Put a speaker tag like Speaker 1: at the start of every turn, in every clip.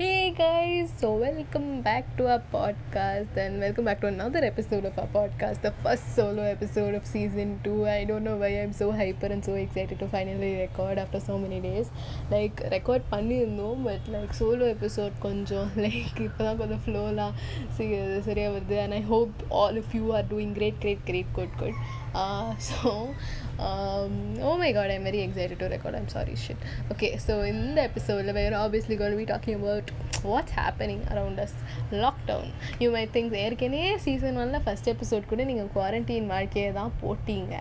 Speaker 1: Hey guys, so welcome back to our podcast and welcome back to another episode of our podcast, the first solo episode of season 2. I don't know why I'm so hyper and so excited to finally record after so many days. Like record பண்ணியிருந்தோம் but like solo episode கொஞ்சம் like இப்போ தான் கொஞ்சம் ஃப்ளோலாம் சரியாக வருது and I hope all if you are doing great great great good good so Oh my God I'm very excited to record I'm sorry shit okay so இந்த எபிசோடில் வேறு going to be talking about what's happening around us lockdown you my think ஏற்கனவே season ஒனில் first episode கூட நீங்கள் quarantine வாழ்க்கையை தான் போட்டீங்க.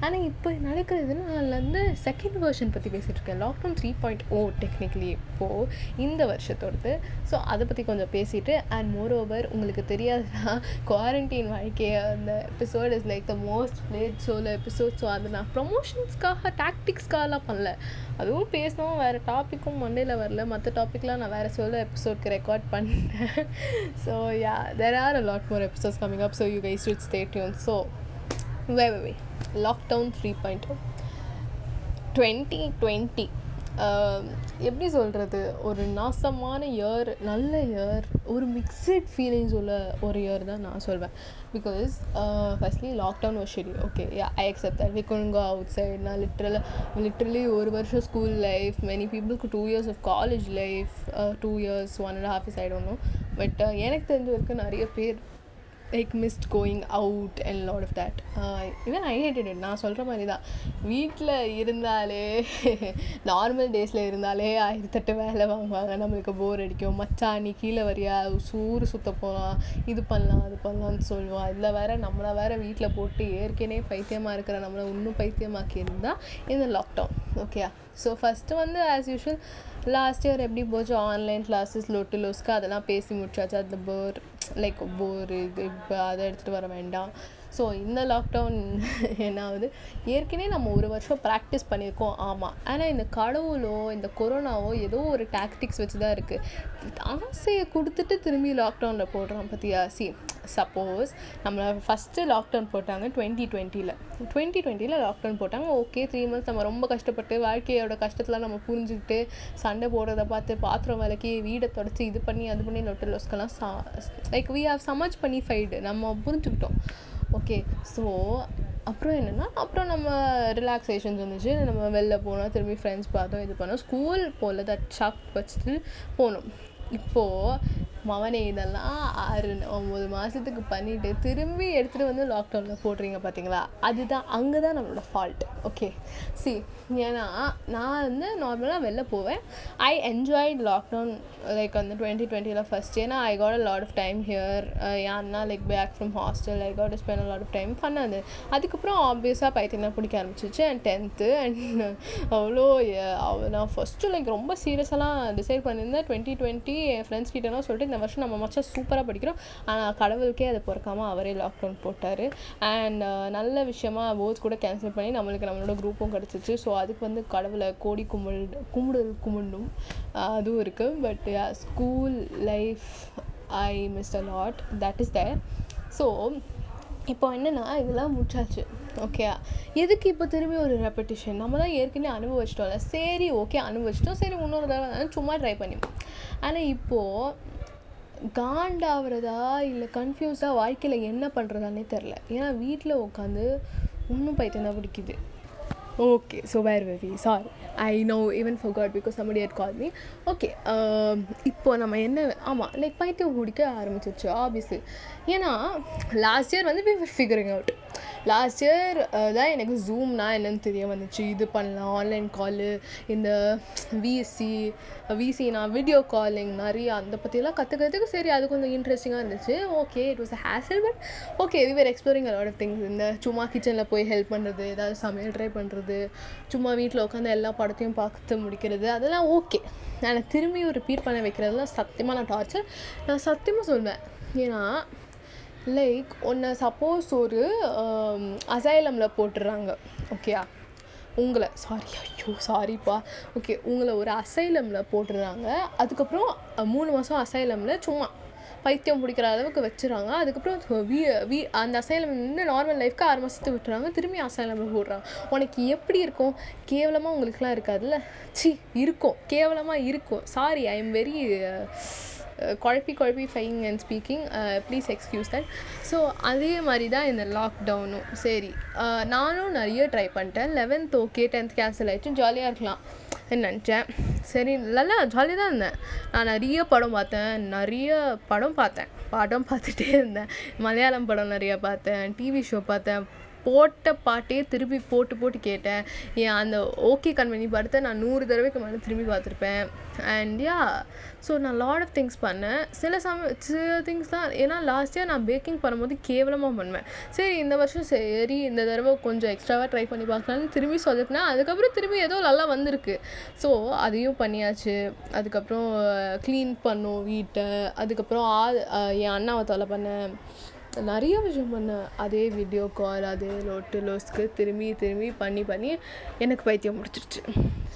Speaker 1: ஆனால் இப்போ நடக்கிறது நான் வந்து செகண்ட் வேர்ஷன் பற்றி பேசிகிட்டு இருக்கேன். Lockdown three point o technically இப்போது இந்த வருஷத்தோடது. ஸோ அதை பற்றி கொஞ்சம் பேசிட்டு அண்ட் மோர் ஓவர் உங்களுக்கு தெரியாதுன்னா குவாரண்டைன் வாழ்க்கையை அந்த episode is like the most played solo episode so அதை நான் ப்ரொமோஷன்ஸ்க்காக டாக்டிக்ஸ்க்காகலாம் பண்ணல. அதுவும் பேசினோம் வேறு டாப்பிக்கும் மண்டேல வரல. மற்ற டாப்பிக்லாம் நான் வேறு சோலோ எபிசோட்க்கு ரெக்கார்ட் பண்ணேன். So yeah there are a lot more episodes coming up so you guys should stay tune so way way way lockdown three point twenty twenty எப்படி சொல்கிறது ஒரு நாசமான இயர் நல்ல இயர் ஒரு மிக்ஸட் ஃபீலிங்ஸ் உள்ள ஒரு இயர் தான் நான் சொல்வேன். பிகாஸ் ஃபர்ஸ்ட்லி லாக்டவுன் ஒரு shitty okay ya I accept that we can go outside நான் லிட்ரலாக லிட்ரலி ஒரு வருஷம் ஸ்கூல் லைஃப் மெனி பீப்புளுக்கு two years of college life two years one and half years ஆகிடணும் but எனக்கு தெரிஞ்ச வரைக்கும் நிறைய பேர் like missed going out and lot of that even I hated it நான் சொல்கிற மாதிரி தான் வீட்டில் இருந்தாலே நார்மல் டேஸில் இருந்தாலே ஆயிரத்தெட்டு வேலை வாங்குவாங்க. நம்மளுக்கு போர் அடிக்கும். மச்சான் நீ கீழே வரியா? சூறு சுத்த போகலாம் இது பண்ணலாம் அது பண்ணலாம்னு சொல்லுவான் அதில் வேற நம்மளை வேற வீட்டில் போட்டு ஏற்கனவே பைத்தியமாக இருக்கிற நம்மளை இன்னும் பைத்தியமாக்கி இருந்தால் இந்த லாக்டவுன் ஓகேயா ஸோ ஃபஸ்ட்டு வந்து ஆஸ் யூஷுவல் லாஸ்ட் இயர் எப்படி போச்சு? ஆன்லைன் கிளாஸஸ் லொட்டு லோஸ்க்கு அதெல்லாம் பேசி முடிச்சாச்சு. அந்த போர் லைக் போர் இது இப்போ அதை எடுத்துகிட்டு வர வேண்டாம். ஸோ இந்த லாக்டவுன் என்ன ஆகுது ஏற்கனவே நம்ம ஒரு வருஷம் ப்ராக்டிஸ் பண்ணியிருக்கோம். ஆமாம் ஆனால் இந்த கடவுளோ இந்த கொரோனாவோ ஏதோ ஒரு டாக்டிக்ஸ் வச்சு தான் இருக்குது ஆசையை கொடுத்துட்டு திரும்பி லாக்டவுனில் போடுறோம் பற்றியா சி சப்போஸ் நம்மளை ஃபஸ்ட்டு லாக்டவுன் போட்டாங்க டுவெண்ட்டி டுவெண்ட்டியில் டுவெண்ட்டி டுவெண்ட்டியில் லாக்டவுன் போட்டாங்க. ஓகே த்ரீ மந்த்ஸ் நம்ம ரொம்ப கஷ்டப்பட்டு வாழ்க்கையோட கஷ்டத்தெலாம் நம்ம புரிஞ்சுக்கிட்டு சண்டை போடுறத பார்த்து பாத்திரம் விளக்கி வீடை தொடச்சி இது பண்ணி அது பண்ணி லொட்டு லொஸ்க்கெல்லாம் சா லைக் வி ஹவ் சமச் பண்ணி ஃபைடு நம்ம புரிஞ்சுக்கிட்டோம். ஓகே ஸோ அப்புறம் என்னென்னா அப்புறம் நம்ம ரிலாக்ஸேஷன்ஸ் வந்துச்சு நம்ம வெளில போனோம் திரும்பி ஃப்ரெண்ட்ஸ் பார்த்தோம் இது பண்ணோம். ஸ்கூல் போல் தட் ஷாக் வச்சுட்டு போனோம். இப்போது மவனே இதெல்லாம் ஆறு ஒம்பது மாதத்துக்கு பண்ணிவிட்டு திரும்பி எடுத்துகிட்டு வந்து லாக்டவுனில் போடுறீங்க பார்த்தீங்களா அதுதான் அங்கே தான் நம்மளோட ஃபால்ட் ஓகே சி ஏன்னா நான் வந்து நார்மலாக வெளில போவேன். ஐ என்ஜாய்ட் லாக்டவுன் லைக் வந்து டுவெண்ட்டி டுவெண்ட்டியில் ஃபஸ்ட் ஏன்னா I got a lot of time here ஏன்னா like back from hostel I got spend a lot of time பண்ணாது. அதுக்கப்புறம் ஆப்வியஸாக பைத்தியம் பிடிக்க ஆரம்பிச்சிச்சு. அண்ட் டென்த்து அண்ட் அவ்வளோ நான் ஃபஸ்ட்டு லைக் ரொம்ப சீரியஸாலாம் டிசைட் பண்ணியிருந்தேன். டுவெண்ட்டி டுவெண்ட்டி என் ஃப்ரெண்ட்ஸ் கிட்டலாம் சொல்லிட்டு இந்த வருஷம் நம்ம மச்சான் சூப்பராக படிக்கிறோம். ஆனால் கடவுளுக்கே அதை பொறுக்காமல் அவரே லாக்டவுன் போட்டார். அண்ட் நல்ல விஷயமா போர்ட்ஸ் கூட கேன்சல் பண்ணி நம்மளுக்கு நம்மளோட குரூப்பும் கிடச்சிச்சு. ஸோ அதுக்கு வந்து கடவுளை கோடி கும்பிடு கும்பிடுதல் கும்பிட்ணும். அதுவும் இருக்குது but school life I miss a lot that is there so இப்போ என்னென்னா இதெல்லாம் முடிச்சாச்சு. ஓகே எதுக்கு இப்போ திரும்பி ஒரு ரெப்படிஷன் நம்ம தான் ஏற்கனவே அனுபவிச்சிட்டோம்ல. சரி ஓகே அனுபவிச்சிட்டோம். சரி இன்னொரு தடவை சும்மா ட்ரை பண்ணி ஆனால் இப்போது காண்டாகிறதா இல்லை கன்ஃபியூஸாக வாழ்க்கையில் என்ன பண்ணுறதானே தெரில ஏன்னா வீட்டில் உட்காந்து இன்னும் பைத்தியம் தான் பிடிக்குது. Okay so where very sorry I know even forgot because somebody had call me okay இப்போ நம்ம என்ன ஆமாம் லைக் பைத்தியம் பிடிக்க ஆரம்பிச்சிருச்சு ஆப்வியஸ்லி ஏன்னா லாஸ்ட் இயர் வந்து we figuring out last year uh, தான் எனக்கு ஜூம்னா என்னென்னு தெரிய வந்துச்சு இது பண்ணலாம் ஆன்லைன் காலு இந்த விசி விசினா வீடியோ காலிங் நிறைய அந்த பற்றியெல்லாம் கற்றுக்கிறதுக்கு சரி அது கொஞ்சம் இன்ட்ரெஸ்டிங்காக இருந்துச்சு. Okay it was a hassle but okay we were exploring a lot of things இந்த சும்மா கிச்சனில் போய் ஹெல்ப் பண்ணுறது ஏதாவது சமையல் ட்ரை பண்ணுறது சும்மா வீட்டில் உட்காந்து எல்லா படத்தையும் பார்த்து முடிக்கிறது அதெல்லாம் ஓகே நான் திரும்பி ரிப்பீட் பண்ண வைக்கிறதுலாம் சத்தியமாக நான் டார்ச்சர் நான் சத்தியமாக சொல்வேன். ஏன்னா லைக் ஒன்று சப்போஸ் ஒரு um, அசைலமில் போட்டுடுறாங்க ஓகேயா உங்களை சாரி ஐயோ சாரிப்பா ஓகே உங்களை ஒரு அசைலமில் போட்டுடுறாங்க அதுக்கப்புறம் மூணு மாதம் அசைலமில் சும்மா பைத்தியம் பிடிக்கிற அளவுக்கு வச்சுறாங்க. அதுக்கப்புறம் வீ வீ அந்த அசைலம் வந்து நார்மல் லைஃப்க்கு ஆறு மாதத்துக்கு விட்டுறாங்க. திரும்பி அசைலமில் போடுறாங்க. உனக்கு எப்படி இருக்கும்? கேவலமாக உங்களுக்குலாம் இருக்காதுல்ல? சி இருக்கும். கேவலமாக இருக்கும். சாரி ஐ எம் வெரி குழப்பி குழப்பி ஃபைங் and speaking please excuse that so அதே மாதிரி தான் இந்த லாக்டவுனும் சரி நானும் நிறைய ட்ரை பண்ணிட்டேன். லெவன்த் ஓகே டென்த் கேன்சல் ஆயிடுச்சு. ஜாலியாக இருக்கலாம் நினச்சேன். சரி நல்லா ஜாலியாக தான் இருந்தேன். நான் நிறைய படம் பார்த்தேன். நிறைய படம் பார்த்தேன். படம் பார்த்துட்டே இருந்தேன். மலையாளம் படம் நிறைய பார்த்தேன். டிவி ஷோ பார்த்தேன். போட்ட பாட்டே திருப்பி போட்டு போட்டு கேட்டேன். ஏன் அந்த ஓகே கண்மணி படத்தை நான் நூறு தடவைக்கு மேலே திரும்பி பார்த்துருப்பேன். அண்ட் யா ஸோ நான் லாட் ஆஃப் திங்ஸ் பண்ணேன். சில சம சில திங்ஸ் தான் ஏன்னா லாஸ்ட் இயர் நான் பேக்கிங் பண்ணும்போது கேவலமாக பண்ணுவேன். சரி இந்த வருஷம் சரி இந்த தடவை கொஞ்சம் எக்ஸ்ட்ராவாக ட்ரை பண்ணி பார்க்கலான்னு திரும்பி சொல்லிட்டேன் அதுக்கப்புறம் திரும்பி ஏதோ நல்லா வந்திருக்கு. ஸோ அதையும் பண்ணியாச்சு. அதுக்கப்புறம் க்ளீன் பண்ணோம் வீட்டை. அதுக்கப்புறம் ஆ என் அண்ணாவை தொலை பண்ணேன். நிறைய விஷயம் பண்ணேன் அதே வீடியோ கால் அதே லோட்டு லோஸ்க்கு திரும்பி திரும்பி பண்ணி பண்ணி எனக்கு பைத்தியம் முடிச்சிருச்சு.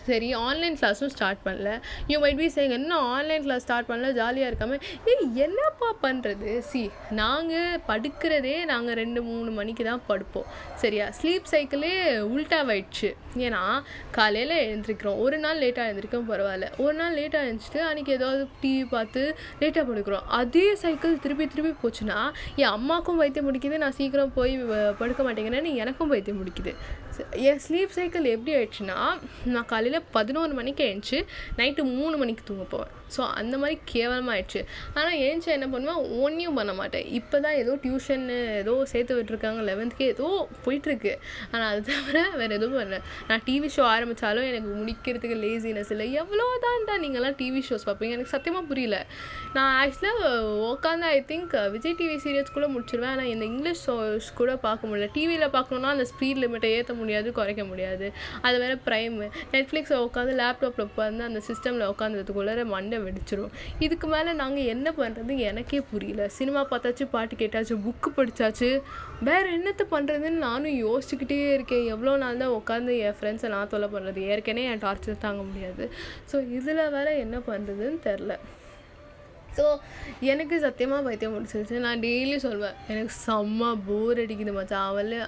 Speaker 1: சரி ஆன்லைன் கிளாஸும் ஸ்டார்ட் பண்ணல. யூ மைட் பி சேங்க என்ன ஆன்லைன் கிளாஸ் ஸ்டார்ட் பண்ணல? ஜாலியாக இருக்காமல் ஏய் என்னப்பா பண்ணுறது சி நாங்கள் படுக்கிறதே நாங்கள் ரெண்டு மூணு மணிக்கு தான் படுப்போம். சரியா? ஸ்லீப் சைக்கிளே உல்ட்டாவாயிடுச்சு ஏன்னா காலையில் எழுந்திரிக்கிறோம். ஒரு நாள் லேட்டாக எழுந்திரிக்கோம் பரவாயில்ல. ஒரு நாள் லேட்டாக எழுந்திரிச்சிட்டு அன்றைக்கி ஏதாவது டிவி பார்த்து லேட்டாக படுக்கிறோம். அதே சைக்கிள் திருப்பி திருப்பி போச்சுன்னா என் அம்மாவுக்கும் பைத்தியம் முடிக்குது நான் சீக்கிரம் போய் படுக்க மாட்டேங்கிறேன்னு எனக்கும் பைத்தியம் முடிக்குது என் ஸ்லீப் சைக்கிள் எப்படி ஆயிடுச்சுன்னா நான் காலையில் பதினோரு மணிக்கு எழுந்துச்சு நைட்டு மூணு மணிக்கு தூங்க போவேன். ஸோ அந்த மாதிரி கேவலமாக ஆயிடுச்சு. ஆனால் எழுந்துச்சு என்ன பண்ணுவேன்? ஒன்றையும் பண்ண மாட்டேன். இப்போ தான் ஏதோ டியூஷன்னு ஏதோ சேர்த்து விட்டுருக்காங்க லெவன்த்துக்கே ஏதோ போயிட்டுருக்கு. ஆனால் அது தவிர வேறு எதுவும் பண்ணல. நான் டிவி ஷோ ஆரம்பித்தாலும் எனக்கு முடிக்கிறதுக்கு லேசினஸ் இல்லை. எவ்வளோ தான்டா நீங்கள்லாம் டிவி ஷோஸ் பார்ப்பீங்க? எனக்கு சத்தியமாக புரியல. நான் ஆக்சுவலாக உட்காந்து I think Vijay TV serials கூட முடிச்சிருவேன். ஆனால் இந்த இங்கிலீஷ் ஷோஸ் கூட பார்க்க முடியல. டிவியில் பார்க்கணுன்னா அந்த ஸ்பீட் லிமிட்டை ஏற்ற முடியாது குறைக்க முடியாது. அது வேறு ப்ரைமு நெட்ஃப்ளிக்ஸில் உட்காந்து லேப்டாப்பில் உட்காந்து அந்த சிஸ்டமில் உட்காந்துறதுக்குள்ளே மண்டை வெடிச்சிரும். இதுக்கு மேலே நாங்கள் என்ன பண்ணுறது எனக்கே புரியல. சினிமா பார்த்தாச்சு பாட்டு கேட்டாச்சு புக்கு படித்தாச்சு வேறு என்னத்தை பண்ணுறதுன்னு நானும் யோசிச்சுக்கிட்டே இருக்கேன். எவ்வளோ நாள் தான் உட்காந்து என் ஃப்ரெண்ட்ஸை நான் தொலை பண்ணுறது ஏற்கனவே என் டார்ச்சர் தாங்க முடியாது. ஸோ இதில் வேறு என்ன பண்ணுறதுன்னு தெரில ஸோ எனக்கு சத்தியமாக பைத்தியம் முடிச்சிருச்சு நான் டெய்லி சொல்வேன் எனக்கு செம்ம போர் அடிக்குது மச்சான். அவளே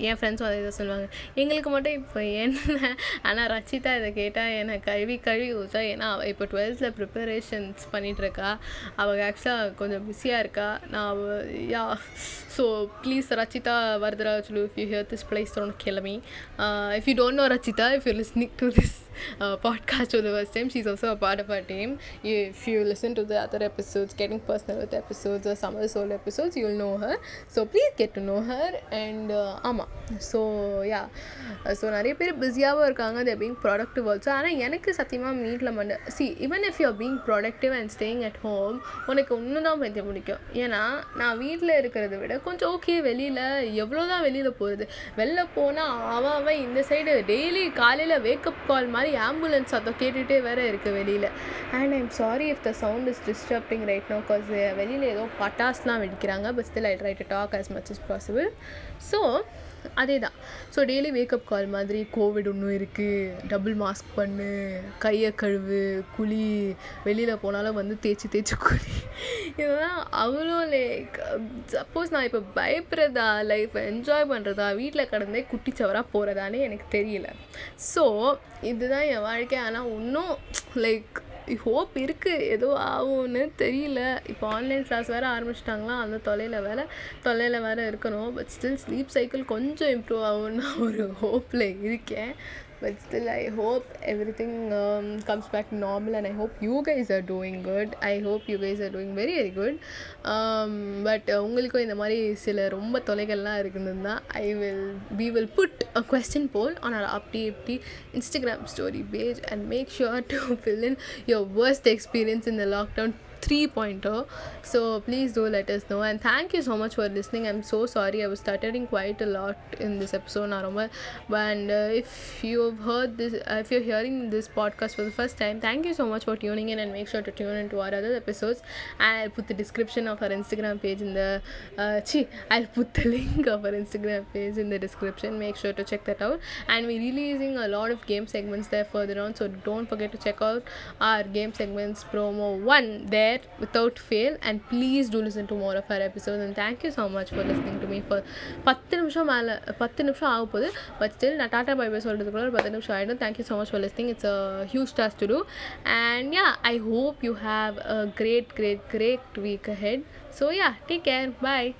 Speaker 1: என் ஃப்ரெண்ட்ஸும் அதே தான் சொல்லுவாங்க எங்களுக்கு மட்டும் இப்போ என்ன ஆனால் ரச்சிதா இதை கேட்டால் என்னை கழுவி கழுவி ஊற்றும் ஏன்னா இப்போ டுவெல்த்தில் ப்ரிப்பரேஷன்ஸ் பண்ணிகிட்ருக்கா அவள் ஆக்சுவலாக கொஞ்சம் பிஸியாக இருக்கா நான் அவள் ya so please Rachitha Varadarajulu if you hear this please don't kill if you don't know Rachitha if you listening to this podcast for the first time she is also a part of team if you listen to the other episodes getting personal with episodes summer soul episodes you will know her so please get to know her and ஆமாம் so யா so நிறைய பேர் பிஸியாகவும் இருக்காங்க. தேர் being productive also ஆனால் எனக்கு சத்தியமாக மீட்டில் மண்ட see even if you're being productive and staying at home உனக்கு ஒன்று தான் பைத்தியம் பிடிக்கும். ஏன்னா நான் வீட்டில் இருக்கிறத விட கொஞ்சம் ஓகே வெளியில் எவ்வளோ தான் வெளியில் போகிறது வெளில போனால் அவன் அவன் இந்த சைடு டெய்லி காலையில் வேக்கப் கால் மாதிரி ஆம்புலன்ஸ் சத்தம் கேட்டுகிட்டே வேறு இருக்குது வெளியில். And I'm sorry if the sound is disturbing right no cause வெளியில் ஏதோ பட்டாஸ்லாம் வெடிக்கிறாங்க. But still I try to talk as much as possible so அதே தான் ஸோ டெய்லி வேக்கப் கால் மாதிரி கோவிட் இன்னும் இருக்குது டபுள் மாஸ்க் பண்ணு கையை கழுவு குழி வெளியில் போனாலும் வந்து தேய்ச்சி தேய்ச்சி குளி இதெல்லாம் அவ்வளோ லைக் சப்போஸ் நான் இப்போ பயப்படுறதா லைஃப்பை என்ஜாய் பண்ணுறதா வீட்டில் கடந்தே குட்டிச்சவராக போகிறதானே எனக்கு தெரியல. ஸோ இதுதான் என் வாழ்க்கை. ஆனால் இன்னும் லைக் ஹோப் இருக்குது ஏதோ ஆகும்னு தெரியல. இப்போ ஆன்லைன் கிளாஸ் வேறு ஆரம்பிச்சிட்டாங்களா? அந்த தொலைவில் வேறு தொல்லையில் வேறு இருக்கணும். பட் ஸ்டில் ஸ்லீப் சைக்கிள் கொஞ்சம் இம்ப்ரூவ் ஆகும்னு ஒரு ஹோப்பில் இருக்கேன். but still i hope everything um, comes back to normal and i hope you guys are doing good i hope you guys are doing very very good um, but uh, உங்களுக்கும் இந்த மாதிரி சில ரொம்ப தொலைகள்லாம் இருக்குதுன்னா I will we will put a question poll on our update instagram story page and make sure to fill in your worst experience in the lockdown three pointer. So please do let us know. And thank you so much for listening. I'm so sorry I was stuttering quite a lot in this episode, Naromal. And uh, if you've heard this, uh, if you're hearing this podcast for the first time, thank you so much for tuning in and make sure to tune into our other episodes. I'll put the description of our Instagram page in the. Uh, chi, I'll put the link of our Instagram page in the description. Make sure to check that out. And we're releasing a lot of game segments there further on. So don't forget to check out our game segments promo one there there without fail and please do listen to more of our episodes and thank you so much for listening to me for பத்து நிமிஷம் மேலே பத்து நிமிஷம் ஆக போகுது but still நான் tata bye bye சொல்கிறதுக்குள்ள ஒரு பத்து நிமிஷம் ஆகிடும் thank you so much for listening it's a huge task to do and ya I hope you have a great great great week ahead so ya take care bye